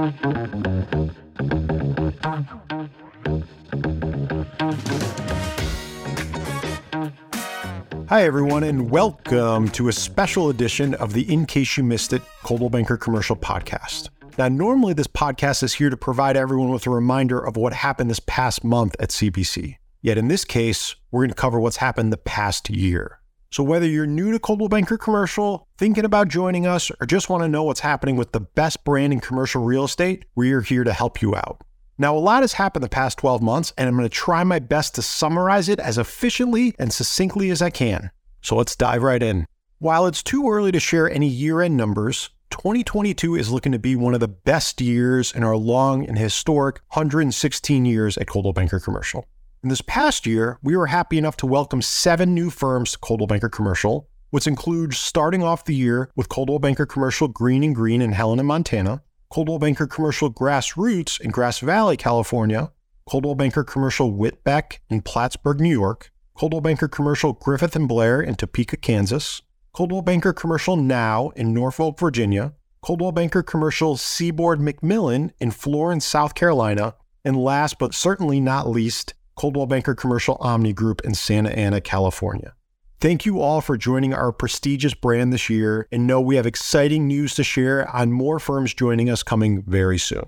Hi, everyone, and welcome to a special edition of the In Case You Missed It Coldwell Banker Commercial Podcast. Now, normally this podcast is here to provide everyone with a reminder of what happened this past month at CBC. Yet in this case, we're going to cover what's happened the past year. So whether you're new to Coldwell Banker Commercial, thinking about joining us, or just want to know what's happening with the best brand in commercial real estate, we're here to help you out. Now, a lot has happened the past 12 months, and I'm going to try my best to summarize it as efficiently and succinctly as I can. So let's dive right in. While it's too early to share any year end numbers, 2022 is looking to be one of the best years in our long and historic 116 years at Coldwell Banker Commercial. In this past year, we were happy enough to welcome seven new firms to Coldwell Banker Commercial, which includes starting off the year with Coldwell Banker Commercial Green and Green in Helena, Montana, Coldwell Banker Commercial Grassroots in Grass Valley, California, Coldwell Banker Commercial Whitbeck in Plattsburgh, New York, Coldwell Banker Commercial Griffith and Blair in Topeka, Kansas, Coldwell Banker Commercial Now in Norfolk, Virginia, Coldwell Banker Commercial Seaboard McMillan in Florence, South Carolina, and last but certainly not least, Coldwell Banker Commercial Omni Group in Santa Ana, California. Thank you all for joining our prestigious brand this year and know we have exciting news to share on more firms joining us coming very soon.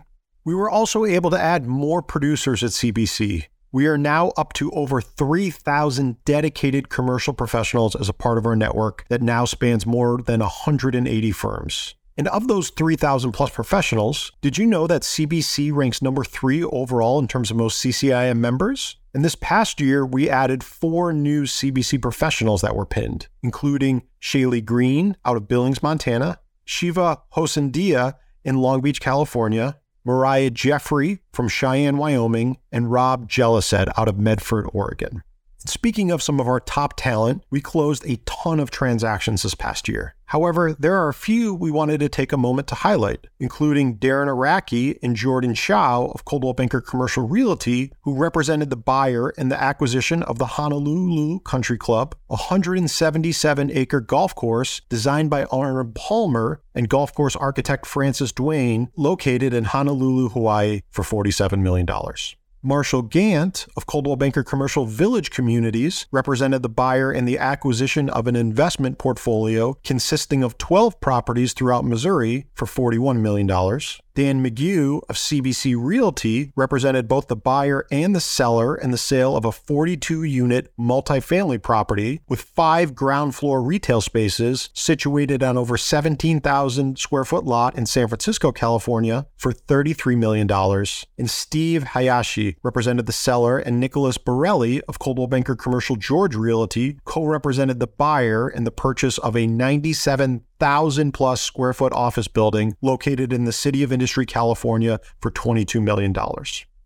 We were also able to add more producers at CBC. We are now up to over 3,000 dedicated commercial professionals as a part of our network that now spans more than 180 firms. And of those 3,000 plus professionals, did you know that CBC ranks number three overall in terms of most CCIM members? And this past year, we added four new CBC professionals that were pinned, including Shaylee Green out of Billings, Montana, Shiva Hosandia in Long Beach, California, Mariah Jeffrey from Cheyenne, Wyoming, and Rob Jellised out of Medford, Oregon. Speaking of some of our top talent, we closed a ton of transactions this past year. However, there are a few we wanted to take a moment to highlight, including Darren Araki and Jordan Shaw of Coldwell Banker Commercial Realty, who represented the buyer in the acquisition of the Honolulu Country Club, a 177 acre golf course designed by Arnold Palmer and golf course architect Francis Duane, located in Honolulu, Hawaii, for $47 million. Marshall Gant of Coldwell Banker Commercial Village Communities represented the buyer in the acquisition of an investment portfolio consisting of 12 properties throughout Missouri for $41 million. Dan McGew of CBC Realty represented both the buyer and the seller in the sale of a 42 unit multifamily property with five ground floor retail spaces situated on over 17,000 square foot lot in San Francisco, California for $33 million. And Steve Hayashi represented the seller, and Nicholas Borelli of Coldwell Banker Commercial George Realty co represented the buyer in the purchase of a 97 thousand plus square foot office building located in the city of Industry, California for $22 million.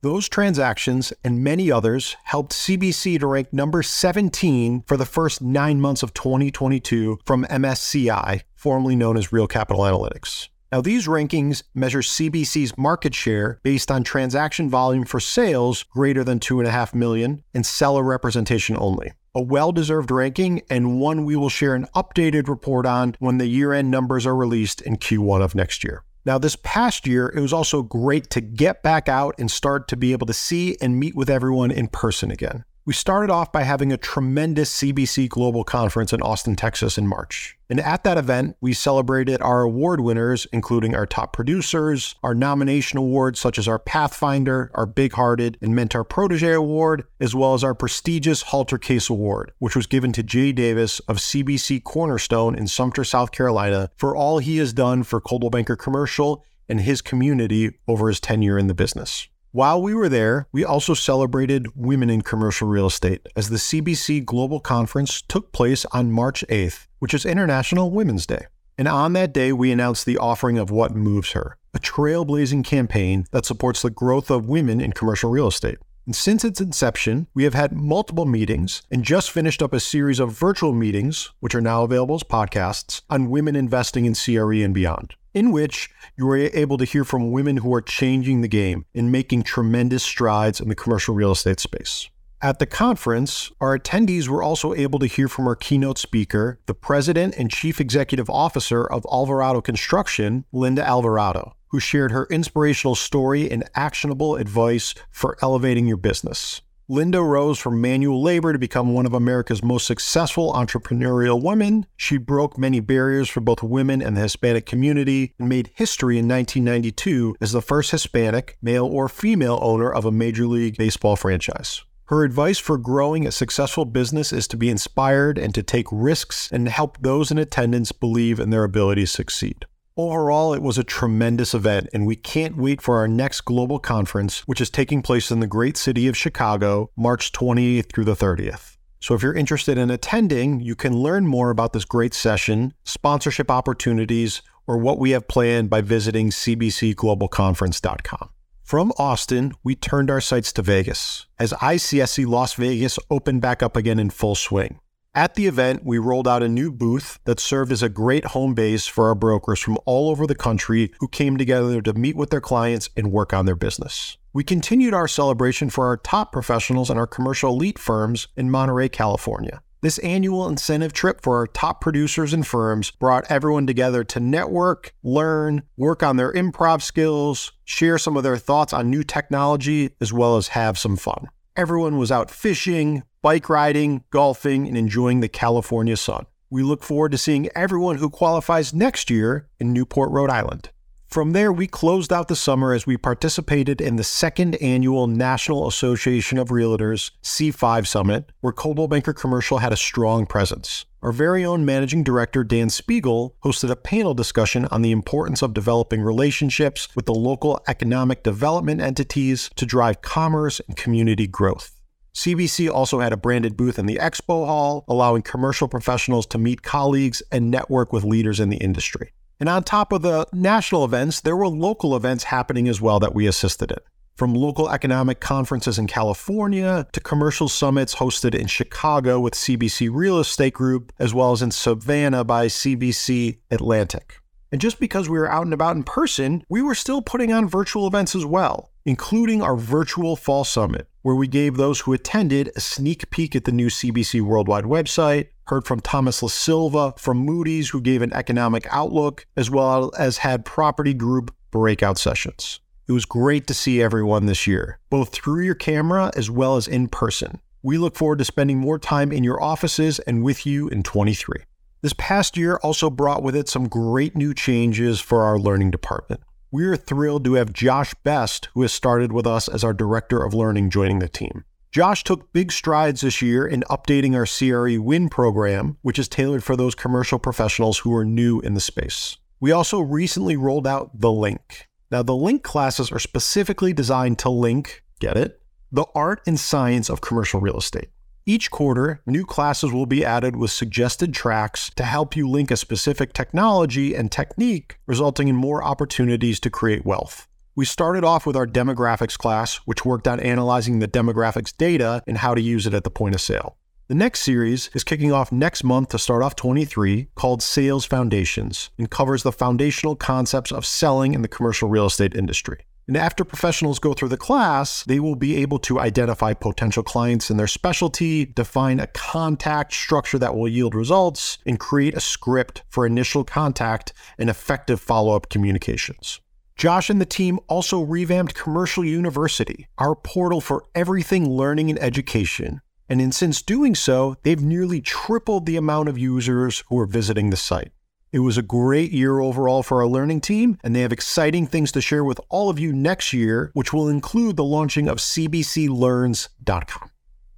Those transactions and many others helped CBC to rank number 17 for the first nine months of 2022 from MSCI, formerly known as Real Capital Analytics. Now, these rankings measure CBC's market share based on transaction volume for sales greater than 2.5 million and seller representation only. A well deserved ranking and one we will share an updated report on when the year end numbers are released in Q1 of next year. Now, this past year, it was also great to get back out and start to be able to see and meet with everyone in person again. We started off by having a tremendous CBC Global Conference in Austin, Texas in March. And at that event, we celebrated our award winners, including our top producers, our nomination awards, such as our Pathfinder, our Big Hearted, and Mentor Protege Award, as well as our prestigious Halter Case Award, which was given to Jay Davis of CBC Cornerstone in Sumter, South Carolina, for all he has done for Coldwell Banker Commercial and his community over his tenure in the business. While we were there, we also celebrated women in commercial real estate as the CBC Global Conference took place on March 8th, which is International Women's Day. And on that day, we announced the offering of What Moves Her, a trailblazing campaign that supports the growth of women in commercial real estate. And since its inception, we have had multiple meetings and just finished up a series of virtual meetings, which are now available as podcasts, on women investing in CRE and beyond in which you are able to hear from women who are changing the game and making tremendous strides in the commercial real estate space. At the conference, our attendees were also able to hear from our keynote speaker, the president and chief executive officer of Alvarado Construction, Linda Alvarado, who shared her inspirational story and actionable advice for elevating your business. Linda rose from manual labor to become one of America's most successful entrepreneurial women. She broke many barriers for both women and the Hispanic community and made history in 1992 as the first Hispanic, male or female owner of a Major League Baseball franchise. Her advice for growing a successful business is to be inspired and to take risks and help those in attendance believe in their ability to succeed. Overall, it was a tremendous event, and we can't wait for our next global conference, which is taking place in the great city of Chicago, March 28th through the 30th. So, if you're interested in attending, you can learn more about this great session, sponsorship opportunities, or what we have planned by visiting cbcglobalconference.com. From Austin, we turned our sights to Vegas as ICSC Las Vegas opened back up again in full swing. At the event, we rolled out a new booth that served as a great home base for our brokers from all over the country who came together to meet with their clients and work on their business. We continued our celebration for our top professionals and our commercial elite firms in Monterey, California. This annual incentive trip for our top producers and firms brought everyone together to network, learn, work on their improv skills, share some of their thoughts on new technology, as well as have some fun. Everyone was out fishing, bike riding, golfing, and enjoying the California sun. We look forward to seeing everyone who qualifies next year in Newport, Rhode Island. From there, we closed out the summer as we participated in the second annual National Association of Realtors C5 Summit, where Coldwell Banker Commercial had a strong presence. Our very own managing director, Dan Spiegel, hosted a panel discussion on the importance of developing relationships with the local economic development entities to drive commerce and community growth. CBC also had a branded booth in the expo hall, allowing commercial professionals to meet colleagues and network with leaders in the industry. And on top of the national events, there were local events happening as well that we assisted in. From local economic conferences in California to commercial summits hosted in Chicago with CBC Real Estate Group, as well as in Savannah by CBC Atlantic. And just because we were out and about in person, we were still putting on virtual events as well, including our virtual Fall Summit, where we gave those who attended a sneak peek at the new CBC Worldwide website, heard from Thomas LaSalvia from Moody's, who gave an economic outlook, as well as had property group breakout sessions. It was great to see everyone this year, both through your camera as well as in person. We look forward to spending more time in your offices and with you in 23. This past year also brought with it some great new changes for our learning department. We are thrilled to have Josh Best, who has started with us as our Director of Learning, joining the team. Josh took big strides this year in updating our CRE WIN program, which is tailored for those commercial professionals who are new in the space. We also recently rolled out the Link. Now, the Link classes are specifically designed to link, get it, the art and science of commercial real estate. Each quarter, new classes will be added with suggested tracks to help you link a specific technology and technique, resulting in more opportunities to create wealth. We started off with our demographics class, which worked on analyzing the demographics data and how to use it at the point of sale. The next series is kicking off next month to start off 23 called Sales Foundations and covers the foundational concepts of selling in the commercial real estate industry. And after professionals go through the class, they will be able to identify potential clients in their specialty, define a contact structure that will yield results, and create a script for initial contact and effective follow up communications. Josh and the team also revamped Commercial University, our portal for everything learning and education. And in since doing so, they've nearly tripled the amount of users who are visiting the site. It was a great year overall for our learning team, and they have exciting things to share with all of you next year, which will include the launching of CBCLearns.com.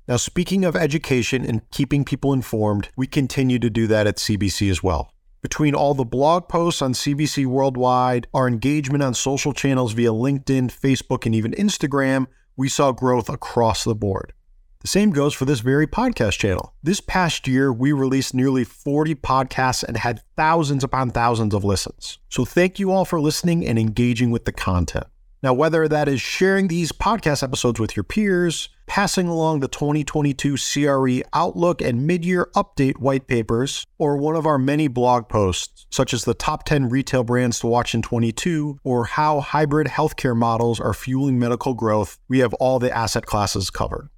Now, speaking of education and keeping people informed, we continue to do that at CBC as well. Between all the blog posts on CBC Worldwide, our engagement on social channels via LinkedIn, Facebook, and even Instagram, we saw growth across the board. The same goes for this very podcast channel. This past year, we released nearly 40 podcasts and had thousands upon thousands of listens. So thank you all for listening and engaging with the content. Now, whether that is sharing these podcast episodes with your peers, passing along the 2022 CRE Outlook and mid year update white papers, or one of our many blog posts, such as the top 10 retail brands to watch in 22, or how hybrid healthcare models are fueling medical growth, we have all the asset classes covered.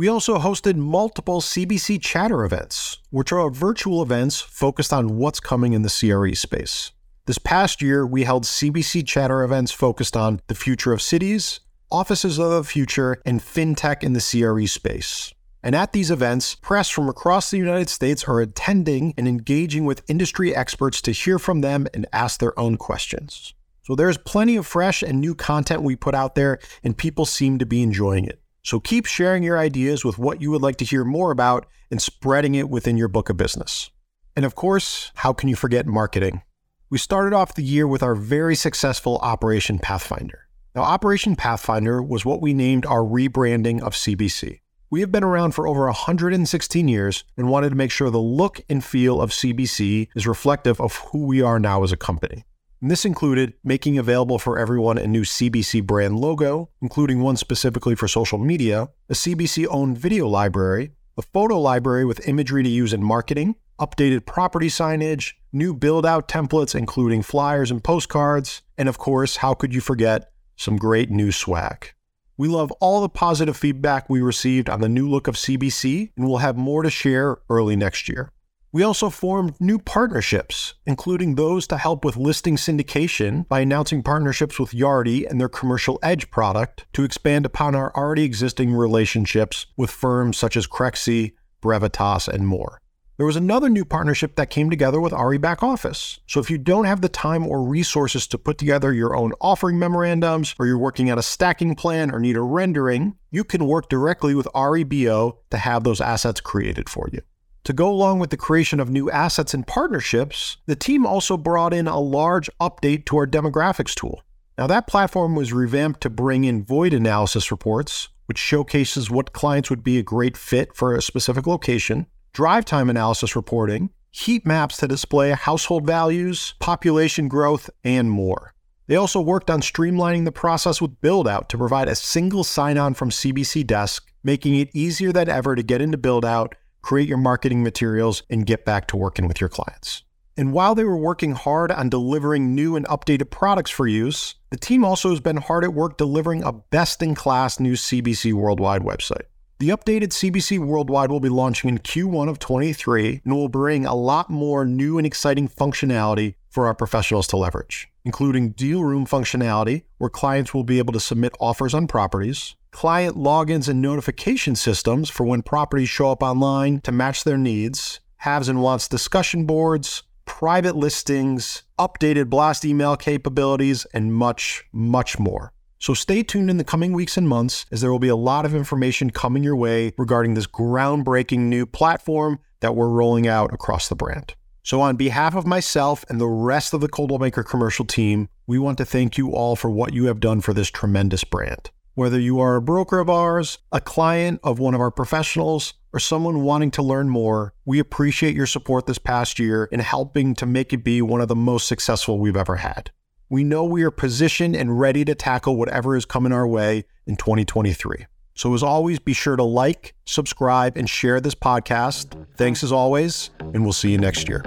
We also hosted multiple CBC Chatter events, which are virtual events focused on what's coming in the CRE space. This past year, we held CBC Chatter events focused on the future of cities, offices of the future, and fintech in the CRE space. And at these events, press from across the United States are attending and engaging with industry experts to hear from them and ask their own questions. So there's plenty of fresh and new content we put out there, and people seem to be enjoying it. So keep sharing your ideas with what you would like to hear more about and spreading it within your book of business. And of course, how can you forget marketing? We started off the year with our very successful Operation Pathfinder. Now, Operation Pathfinder was what we named our rebranding of CBC. We have been around for over 116 years and wanted to make sure the look and feel of CBC is reflective of who we are now as a company. And this included making available for everyone a new CBC brand logo, including one specifically for social media, a CBC owned video library, a photo library with imagery to use in marketing, updated property signage, new build out templates, including flyers and postcards, and of course, how could you forget some great new swag? We love all the positive feedback we received on the new look of CBC, and we'll have more to share early next year. We also formed new partnerships, including those to help with listing syndication by announcing partnerships with Yardi and their Commercial Edge product to expand upon our already existing relationships with firms such as Crexi, Brevitas, and more. There was another new partnership that came together with RE Back Office. So if you don't have the time or resources to put together your own offering memorandums, or you're working on a stacking plan or need a rendering, you can work directly with REBO to have those assets created for you. To go along with the creation of new assets and partnerships, the team also brought in a large update to our demographics tool. Now, that platform was revamped to bring in void analysis reports, which showcases what clients would be a great fit for a specific location, drive time analysis reporting, heat maps to display household values, population growth, and more. They also worked on streamlining the process with BuildOut to provide a single sign on from CBC Desk, making it easier than ever to get into BuildOut create your marketing materials, and get back to working with your clients. And while they were working hard on delivering new and updated products for use, the team also has been hard at work delivering a best in class new CBC Worldwide website. The updated CBC Worldwide will be launching in Q1 of 23 and will bring a lot more new and exciting functionality for our professionals to leverage, including deal room functionality, where clients will be able to submit offers on properties, client logins and notification systems for when properties show up online to match their needs, haves and wants discussion boards, private listings, updated blast email capabilities, and much, much more. So stay tuned in the coming weeks and months as there will be a lot of information coming your way regarding this groundbreaking new platform that we're rolling out across the brand. So, on behalf of myself and the rest of the Coldwell Banker commercial team, we want to thank you all for what you have done for this tremendous brand. Whether you are a broker of ours, a client of one of our professionals, or someone wanting to learn more, we appreciate your support this past year in helping to make it be one of the most successful we've ever had. We know we are positioned and ready to tackle whatever is coming our way in 2023. So, as always, be sure to like, subscribe, and share this podcast. Thanks as always, and we'll see you next year.